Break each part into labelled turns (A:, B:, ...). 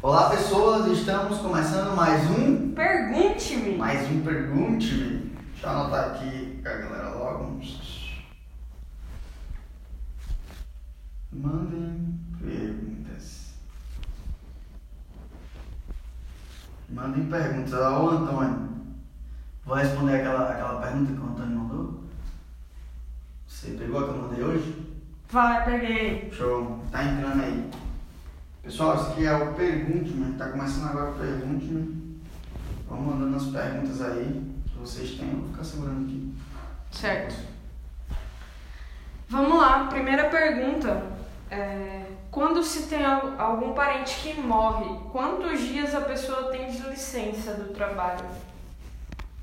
A: Olá pessoas, estamos começando mais um.
B: Pergunte-me!
A: Mais um Pergunte-me. Deixa eu anotar aqui a galera logo. Mandem perguntas. Mandem perguntas. Ô Antônio, vou responder aquela, aquela pergunta que o Antônio mandou. Você pegou a que eu mandei hoje?
B: Vai, peguei.
A: Show, tá entrando aí. Pessoal, esse aqui é o Pergunte-me, tá começando agora o Pergunte-me. Vamos mandando as perguntas aí que vocês têm, eu vou ficar segurando aqui.
B: Certo. Vamos lá, primeira pergunta. É, quando se tem al- algum parente que morre, quantos dias a pessoa tem de licença do trabalho?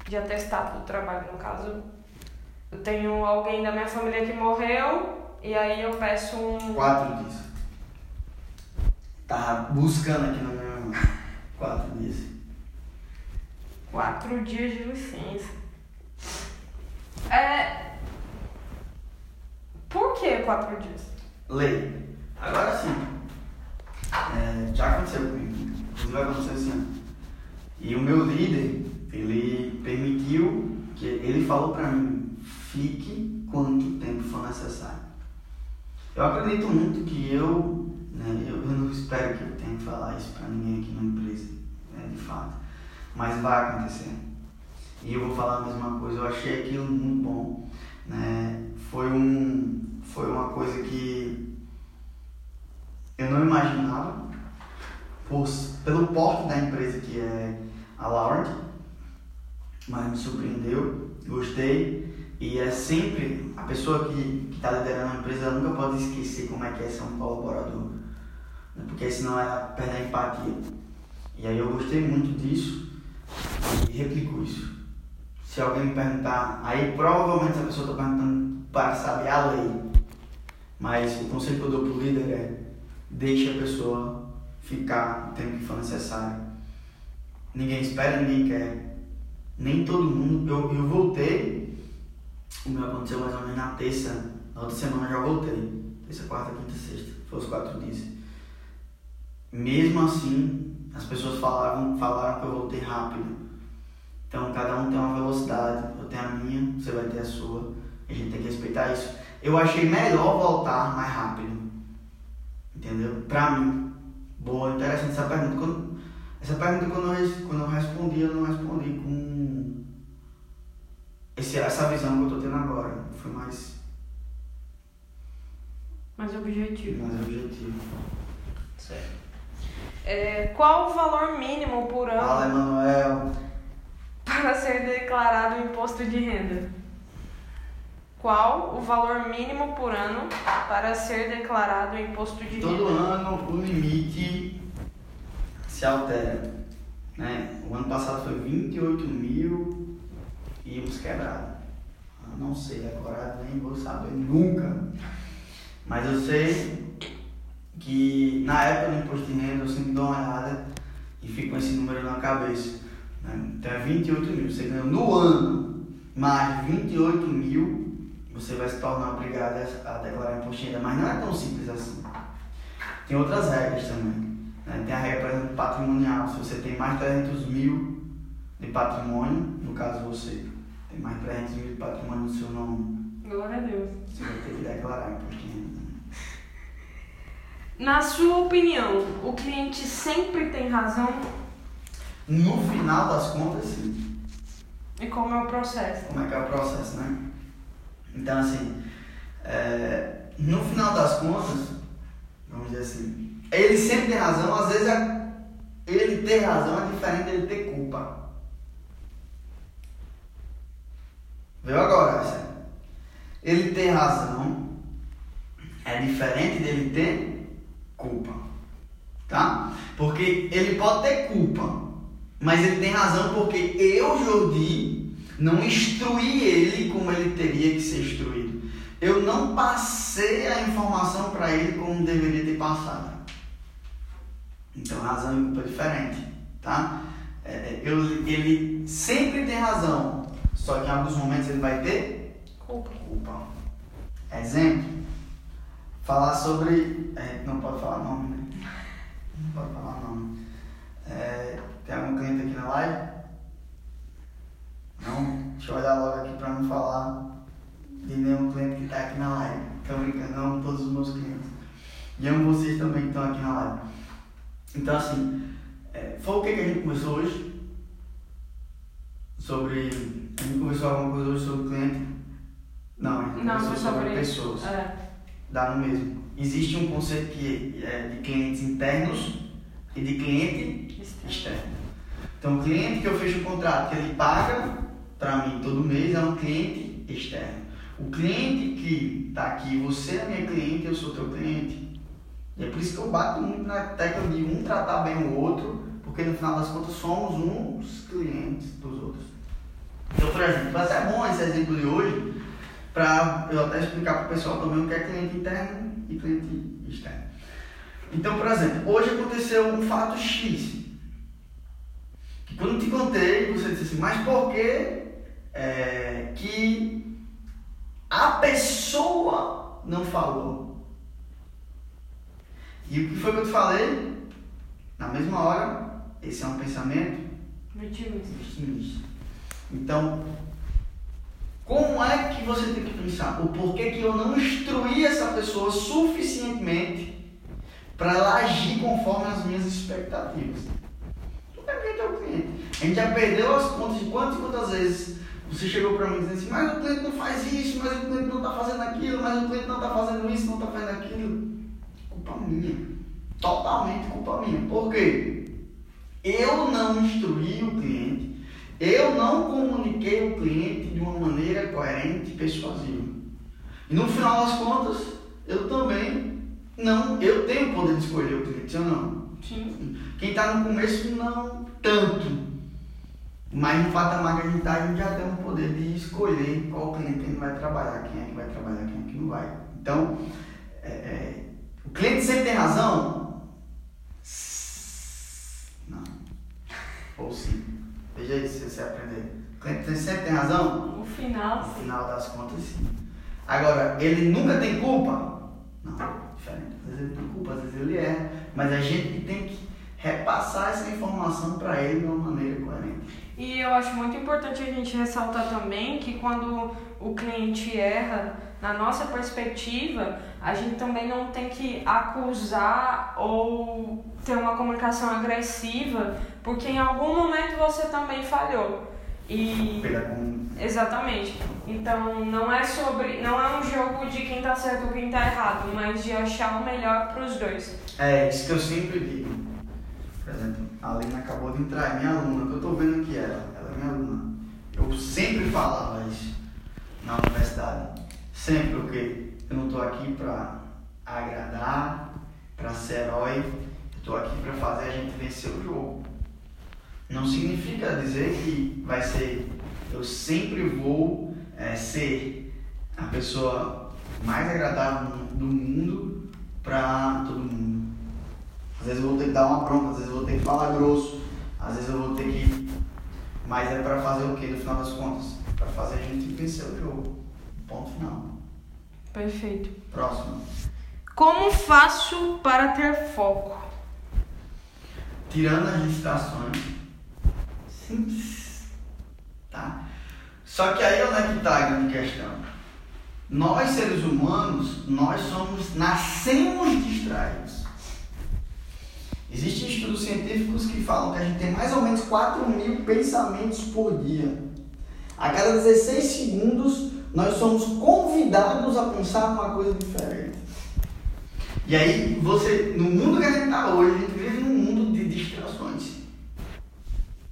B: De atestado do trabalho, no caso. Eu tenho alguém da minha família que morreu e aí eu peço um.
A: Quatro dias. Tava buscando aqui no meu. Quatro dias.
B: Quatro dias de licença. É. Por que quatro dias?
A: Lei. Agora sim. É, já aconteceu comigo. Inclusive vai acontecer esse ano. E o meu líder, ele permitiu que. Ele falou pra mim: fique quanto tempo for necessário. Eu acredito muito que eu. Né, eu, eu não espero que eu tenha que falar isso pra ninguém aqui na empresa, né, de fato. Mas vai acontecer. E eu vou falar a mesma coisa. Eu achei aquilo muito bom. Né? Foi, um, foi uma coisa que eu não imaginava por, pelo porte da empresa que é a Laurent, mas me surpreendeu, gostei e é sempre a pessoa que está liderando a empresa nunca pode esquecer como é que é ser um colaborador, né? porque senão ela perde a empatia. E aí eu gostei muito disso e replico isso. Se alguém me perguntar, aí provavelmente essa pessoa está perguntando para saber a lei. Mas o conselho que eu dou para o líder é deixe a pessoa ficar o tempo que for necessário. Ninguém espera, ninguém quer. Nem todo mundo. Eu, eu voltei, o meu aconteceu mais ou menos na terça, na outra semana eu já voltei. Terça, quarta, quinta, sexta. Foi os quatro dias. Mesmo assim, as pessoas falaram, falaram que eu voltei rápido. Então cada um tem uma velocidade. Eu tenho a minha, você vai ter a sua. A gente tem que respeitar isso. Eu achei melhor voltar mais rápido. Entendeu? Pra mim. Boa, interessante essa pergunta. Quando, essa pergunta quando eu, quando eu respondi, eu não respondi com esse, essa visão que eu tô tendo agora. Foi mais,
B: Mais objetivo.
A: mais objetivo.
B: Certo. É, qual o valor mínimo por ano
A: Fala, Emanuel.
B: para ser declarado o imposto de renda? Qual o valor mínimo por ano para ser declarado o imposto de
A: Todo
B: renda?
A: ano o limite se altera. Né? O ano passado foi 28 mil e uns quebrados. Eu não sei decorado, nem vou saber nunca. Mas eu sei que na época do imposto de renda eu sempre dou uma olhada e fico com esse número na cabeça. Né? Então é 28 mil. Você ganhou no ano mais 28 mil, você vai se tornar obrigado a declarar imposto de renda. Mas não é tão simples assim. Tem outras regras também. né? Tem a regra, por exemplo, patrimonial. Se você tem mais de 300 mil de patrimônio, no caso você tem mais de 300 mil de patrimônio no seu nome,
B: Glória a Deus.
A: você vai ter que declarar imposto de renda.
B: Na sua opinião, o cliente sempre tem razão?
A: No final das contas, sim.
B: E como é o processo?
A: Como é que é o processo, né? Então, assim, é, no final das contas, vamos dizer assim, ele sempre tem razão, às vezes é- ele ter razão é diferente dele ter culpa. Viu agora, essa? Ele ter razão é diferente dele ter culpa. Tá? Porque ele pode ter culpa, mas ele tem razão porque eu, Jordi, não instruí ele como ele teria que ser instruído. Eu não passei a informação para ele como deveria ter passado. Então, razão e culpa é diferente, tá? É, é, eu, ele sempre tem razão, só que em alguns momentos ele vai ter
B: Culpa.
A: culpa. Exemplo, falar sobre. É, não pode falar nome, né? Não pode falar nome. É, tem algum cliente aqui na live? Não? Deixa eu olhar logo aqui pra não falar de nenhum cliente que tá aqui na live. Tô brincando, não todos os meus clientes. E amo vocês também que estão aqui na live. Então, assim, é, foi o que, que a gente começou hoje. Sobre. A gente começou alguma coisa hoje sobre o cliente? Não, a gente
B: não,
A: conversou
B: sobre
A: pessoas.
B: É.
A: Dá no mesmo. Existe um conceito que é de clientes internos e de cliente externo. Então, o cliente que eu fecho o contrato, que ele paga para mim todo mês, é um cliente externo. O cliente que está aqui, você é minha cliente, eu sou teu cliente. E é por isso que eu bato muito na tecla de um tratar bem o outro, porque no final das contas somos uns clientes dos outros. Então, por exemplo, vai ser bom esse exemplo de hoje, para eu até explicar para o pessoal também o que é cliente interno e cliente externo. Então, por exemplo, hoje aconteceu um fato X. Que quando te contei, você disse assim, mas por que é, que a pessoa não falou? E o que foi que eu te falei? Na mesma hora, esse é um pensamento
B: vitimista.
A: Então, como é que você tem que pensar? O porquê que eu não instruí essa pessoa suficientemente para ela agir conforme as minhas expectativas? Tudo é é o cliente. A gente já perdeu as contas de quantas e quantas vezes você chegou para mim dizendo assim, mas o cliente não faz isso, mas o cliente não está fazendo aquilo, mas o cliente não está fazendo isso, não está fazendo aquilo. Culpa minha. Totalmente culpa minha. Por quê? Eu não instruí o cliente, eu não comuniquei o cliente de uma maneira coerente e persuasiva. E no final das contas, eu também não, eu tenho o poder de escolher o cliente, ou não?
B: Sim.
A: Quem está no começo não tanto. Mas no patamar que a gente está, a gente já tem o poder de escolher qual cliente gente vai trabalhar, quem é que vai trabalhar, quem é que não vai. Então, é, é, o cliente sempre tem razão? Não. Ou sim. Se você aprender. O cliente sempre tem razão?
B: No final,
A: No
B: sim.
A: final das contas, sim. Agora, ele nunca tem culpa? Não, diferente. Às vezes ele tem culpa, às vezes ele erra. Mas a gente tem que repassar essa informação para ele de uma maneira coerente.
B: E eu acho muito importante a gente ressaltar também que quando o cliente erra, na nossa perspectiva, a gente também não tem que acusar ou ter uma comunicação agressiva, porque em algum momento você também falhou. E Exatamente. Então não é sobre. não é um jogo de quem tá certo ou quem tá errado, mas de achar o melhor pros dois.
A: É isso que eu sempre digo. Por exemplo, a Alina acabou de entrar, é minha aluna, que eu estou vendo aqui ela, ela é minha aluna. Eu sempre falava isso na universidade. Sempre porque eu não estou aqui para agradar, para ser herói, eu estou aqui para fazer a gente vencer o jogo. Não significa dizer que vai ser, eu sempre vou é, ser a pessoa mais agradável do mundo para todo mundo. Às vezes eu vou ter que dar uma bronca, às vezes eu vou ter que falar grosso, às vezes eu vou ter que. Mas é pra fazer o que no final das contas? Pra fazer a gente vencer o jogo. Ponto final.
B: Perfeito.
A: Próximo.
B: Como faço para ter foco?
A: Tirando as distrações. Simples. Tá? Só que aí onde é que tá a grande questão? Nós, seres humanos, nós somos, nascemos distraídos. Existem estudos científicos que falam que a gente tem mais ou menos 4 mil pensamentos por dia. A cada 16 segundos, nós somos convidados a pensar uma coisa diferente. E aí, você, no mundo que a gente está hoje, a gente vive num mundo de distrações.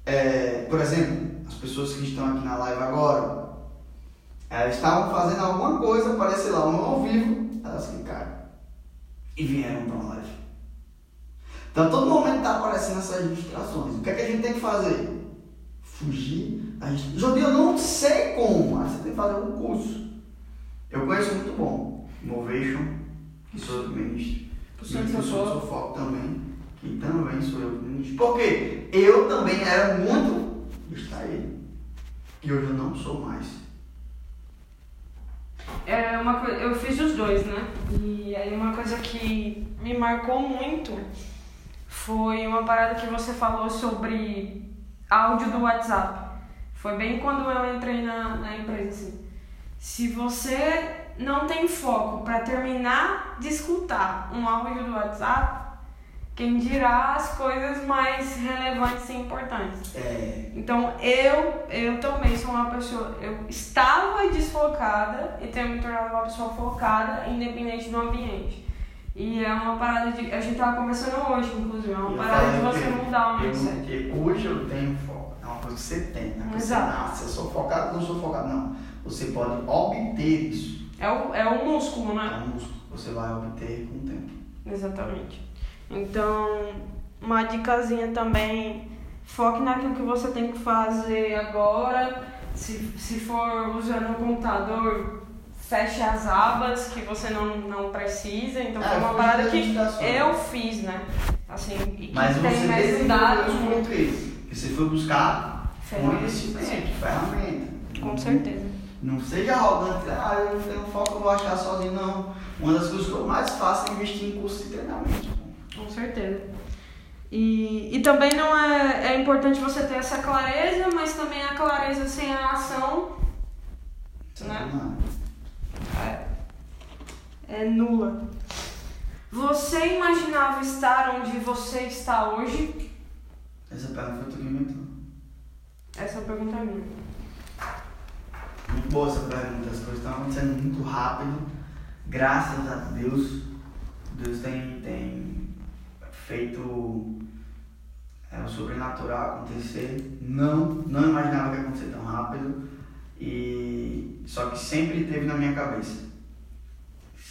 A: É, por exemplo, as pessoas que estão aqui na live agora, elas estavam fazendo alguma coisa, aparece lá um ao vivo, elas clicaram e vieram para uma live. Então, todo momento está aparecendo essas distrações. O que é que a gente tem que fazer? Fugir. A gente... Jordinho, eu não sei como, mas você tem que fazer um curso. Eu conheço muito bom. Innovation, que sou eu que ministro. E
B: de
A: o professor
B: Socorro.
A: de Sofoco também, que também sou eu ministro. Por quê? Eu também era muito distraído. E hoje eu não sou mais.
B: É uma coisa, eu fiz os dois, né? E aí uma coisa que me marcou muito foi uma parada que você falou sobre áudio do WhatsApp. Foi bem quando eu entrei na, na empresa, assim. Se você não tem foco para terminar de escutar um áudio do WhatsApp, Quem dirá as coisas mais relevantes e importantes.
A: É,
B: Então eu, eu também sou uma pessoa. Eu estava desfocada e tenho me tornado uma pessoa focada, independente do ambiente. E é uma parada de. A gente tava conversando hoje, inclusive, é uma
A: eu
B: parada de você mudar o mindset.
A: porque hoje eu tenho foco. É uma coisa que você tem. Né? Você,
B: Exato.
A: não, se eu sou focado, não sou focado. Não. Você pode obter isso.
B: É o, é o músculo,
A: É
B: né?
A: um músculo. Você vai obter com o tempo.
B: Exatamente. Então, uma dicasinha também, foque naquilo que você tem que fazer agora. Se, se for usando o computador, feche as abas que você não, não precisa. Então,
A: É,
B: foi uma parada que eu fiz, né? Assim, e que
A: Mas
B: tem
A: você
B: me
A: desenvolveu
B: ajudado
A: os
B: muito.
A: Que você foi buscar conhecimento, ferramenta.
B: Com certeza.
A: Não seja arrogante, ah, eu não tenho foco, eu vou achar sozinho, não. Uma das coisas que eu mais faço é investir em curso de treinamento.
B: Com certeza. E, e também não é, é importante você ter essa clareza, mas também a clareza sem a ação Né?
A: Não.
B: É, nula. Você imaginava estar onde você está hoje?
A: Essa perna foi tu que inventou.
B: Essa pergunta é minha.
A: Muito boa essa pergunta. As coisas estão acontecendo muito rápido. Graças a Deus, Deus tem, tem feito é, o sobrenatural acontecer. Não, não imaginava que ia acontecer tão rápido. E só que sempre teve na minha cabeça.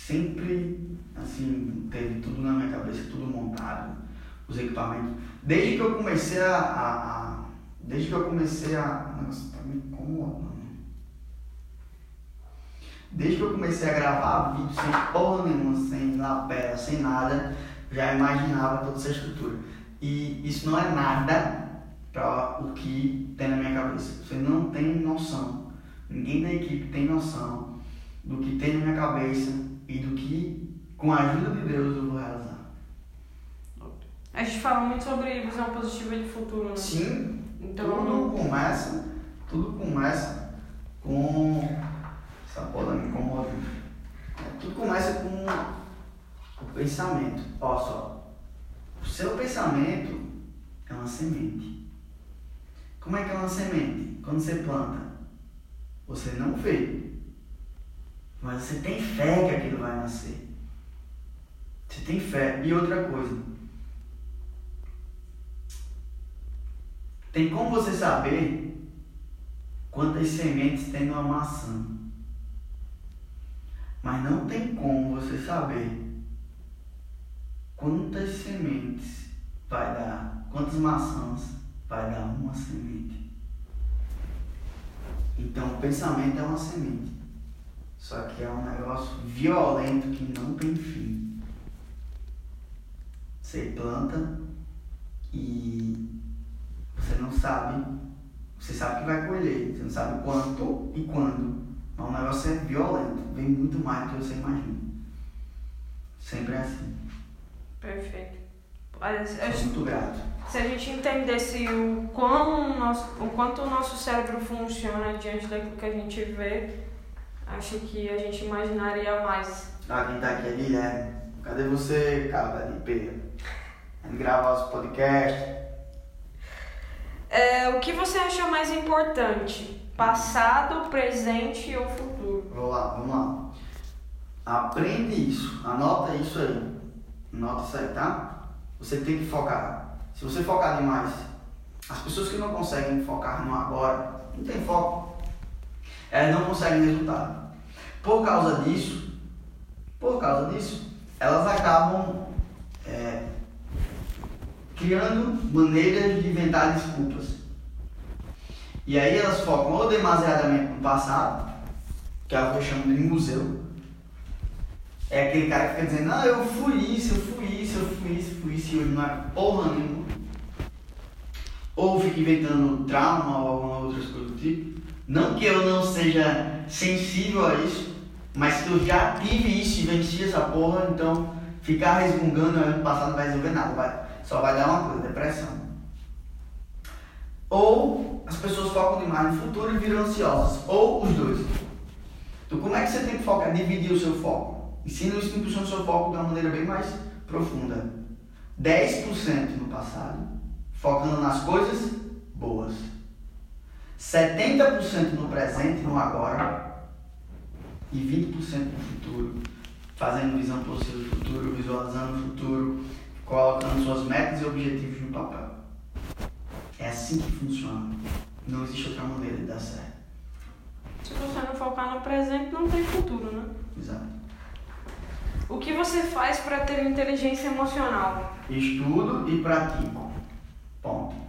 A: Sempre assim, teve tudo na minha cabeça, tudo montado, os equipamentos. Desde que eu comecei a. a- a- desde que eu comecei a. Nossa, tá me incomodando. Desde que eu comecei a gravar vídeo sem porra nenhuma, sem lapela, sem nada, já imaginava toda essa estrutura. E isso não é nada para o que tem na minha cabeça. Você não tem noção. Ninguém da equipe tem noção do que tem na minha cabeça e do que, com a ajuda de Deus, eu vou realizar.
B: A gente fala muito sobre visão positiva de futuro, né?
A: Sim,
B: Então,
A: tudo começa, tudo começa com. Essa bola me incomoda. É, Tudo começa com o pensamento. Olha só, o seu pensamento é uma semente. Como é que é uma semente? Quando você planta, você não vê, mas você tem fé que aquilo vai nascer. Você tem fé. E outra coisa, Tem como você saber quantas sementes tem numa maçã. Mas não tem como você saber quantas sementes vai dar, quantas maçãs vai dar uma semente. Então o pensamento é uma semente. Só que é um negócio violento que não tem fim. Você planta e você não sabe, você sabe que vai colher, você não sabe quanto e quando. Mas o negócio é violento, vem muito mais do que você imagina. Sempre é assim.
B: perfeito. Olha,
A: Sou muito grato.
B: Se a gente entendesse o, quão o, nosso, o quanto o nosso cérebro funciona diante daquilo que a gente vê, acho que a gente imaginaria mais.
A: Ah, quem tá aqui é Guilherme. Cadê você, cara pera? Vamos gravar os podcasts.
B: É, o que você acha mais importante? Passado, presente ou futuro?
A: Vamos lá, vamos lá. Aprende isso, anota isso aí. Anota isso aí, tá? Você tem que focar. Se você focar demais, as pessoas que não conseguem focar no agora, não tem foco. Elas não conseguem resultado. Por causa disso, por causa disso, elas acabam é, criando maneiras de inventar desculpas. E aí elas focam ou demasiadamente no passado, que é o que eu chamo de museu. É aquele cara que fica dizendo, não, eu fui isso, eu fui isso, eu fui isso, eu fui isso, e hoje não é porra nenhuma. Ou fica inventando trauma ou alguma outras coisas do tipo. Não que eu não seja sensível a isso, mas que eu já tive isso e venci essa porra, então ficar resmungando no ano passado não vai resolver nada, vai, só vai dar uma coisa, depressão. Ou as pessoas focam demais no futuro e viram ansiosas, ou os dois. Então como é que você tem que focar? Dividir o seu foco. Ensina isso impulsiona o seu foco de uma maneira bem mais profunda. 10% no passado, focando nas coisas boas. 70% no presente, no agora, e 20% no futuro, fazendo visão possível do futuro, visualizando o futuro, colocando suas metas e objetivos no papel. É assim que funciona. Não existe outra maneira de dar certo.
B: Se você não focar no presente, não tem futuro, né?
A: Exato.
B: O que você faz para ter inteligência emocional?
A: Estudo e pratico. Ponto.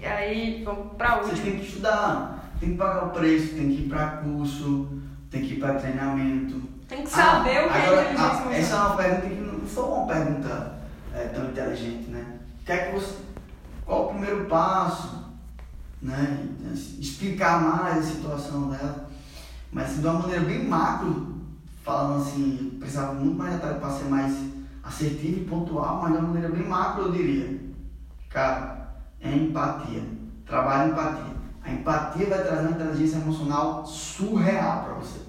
B: E aí, vamos pra
A: Vocês
B: última.
A: têm que estudar, tem que pagar o preço, tem que ir para curso, tem que ir para treinamento.
B: Tem que saber
A: Ah,
B: o que
A: agora,
B: é inteligência
A: ah,
B: emocional.
A: Essa é uma pergunta que não foi uma pergunta é, tão inteligente, né? Quer que você, qual o primeiro passo, né? Explicar mais a situação dela, mas assim, de uma maneira bem macro, falando assim, precisava muito mais detalhe para ser mais assertivo e pontual, mas de uma maneira bem macro eu diria, cara, é empatia, trabalho em empatia. A empatia vai trazer uma inteligência emocional surreal para você.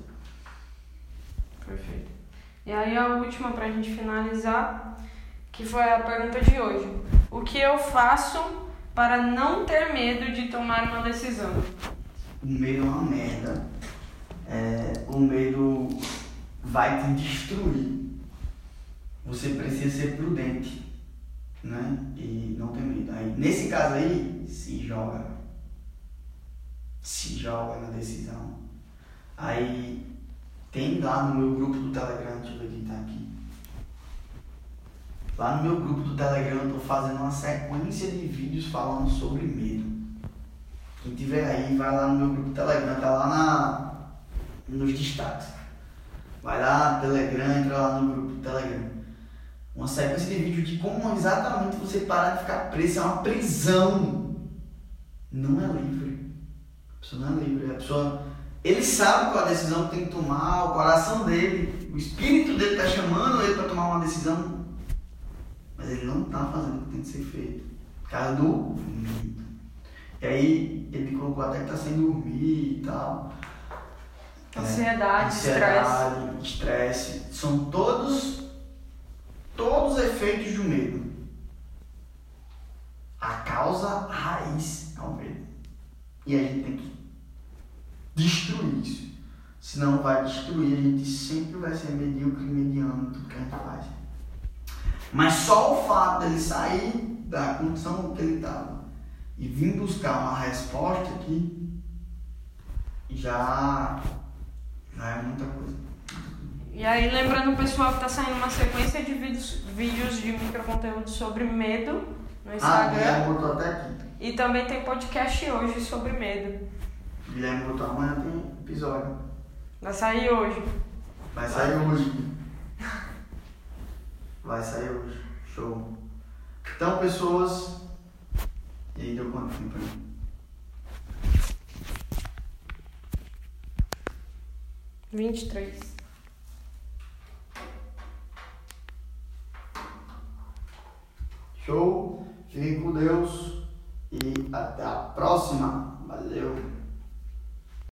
B: Perfeito. E aí a última pra gente finalizar, que foi a pergunta de hoje. O que eu faço para não ter medo de tomar uma decisão?
A: O medo é uma merda. É, o medo vai te destruir. Você precisa ser prudente, né? E não ter medo. Aí, nesse caso aí, se joga. Se joga na decisão. Aí tem lá no meu grupo do Telegram, deixa eu ver quem tá aqui. Lá no meu grupo do Telegram eu tô fazendo uma sequência de vídeos falando sobre medo. Quem tiver aí, vai lá no meu grupo do Telegram, tá lá na, nos destaques. Vai lá Telegram, entra lá no grupo do Telegram. Uma sequência de vídeos de como exatamente você parar de ficar preso. É uma prisão. Não é livre. A pessoa não é livre. A pessoa. Ele sabe qual a decisão que tem que tomar, o coração dele, o espírito dele está chamando ele para tomar uma decisão, mas ele não está fazendo o que tem que ser feito. Por causa do medo. E aí ele colocou até que está sem dormir e tal.
B: Ansiedade, estresse.
A: Ansiedade, estresse. São todos efeitos do medo. A causa raiz é o medo. E a gente tem que destruir isso. Senão vai destruir, a gente sempre vai ser medíocre, mediano tudo que a gente faz. Mas só o fato dele sair da condição que ele estava e vir buscar uma resposta aqui já, já é muita coisa.
B: E aí, lembrando o pessoal que tá saindo uma sequência de vídeos, vídeos de microconteúdo sobre medo no
A: Ah,
B: Instagram.
A: Guilherme botou até aqui.
B: E também tem podcast hoje sobre medo.
A: Guilherme botou amanhã tem episódio.
B: Vai sair hoje.
A: Vai sair hoje. Vai sair hoje. Show. Então, pessoas. E aí, deu quanto tempo aí?
B: 23. Show? Fiquem com Deus e até a próxima. Valeu!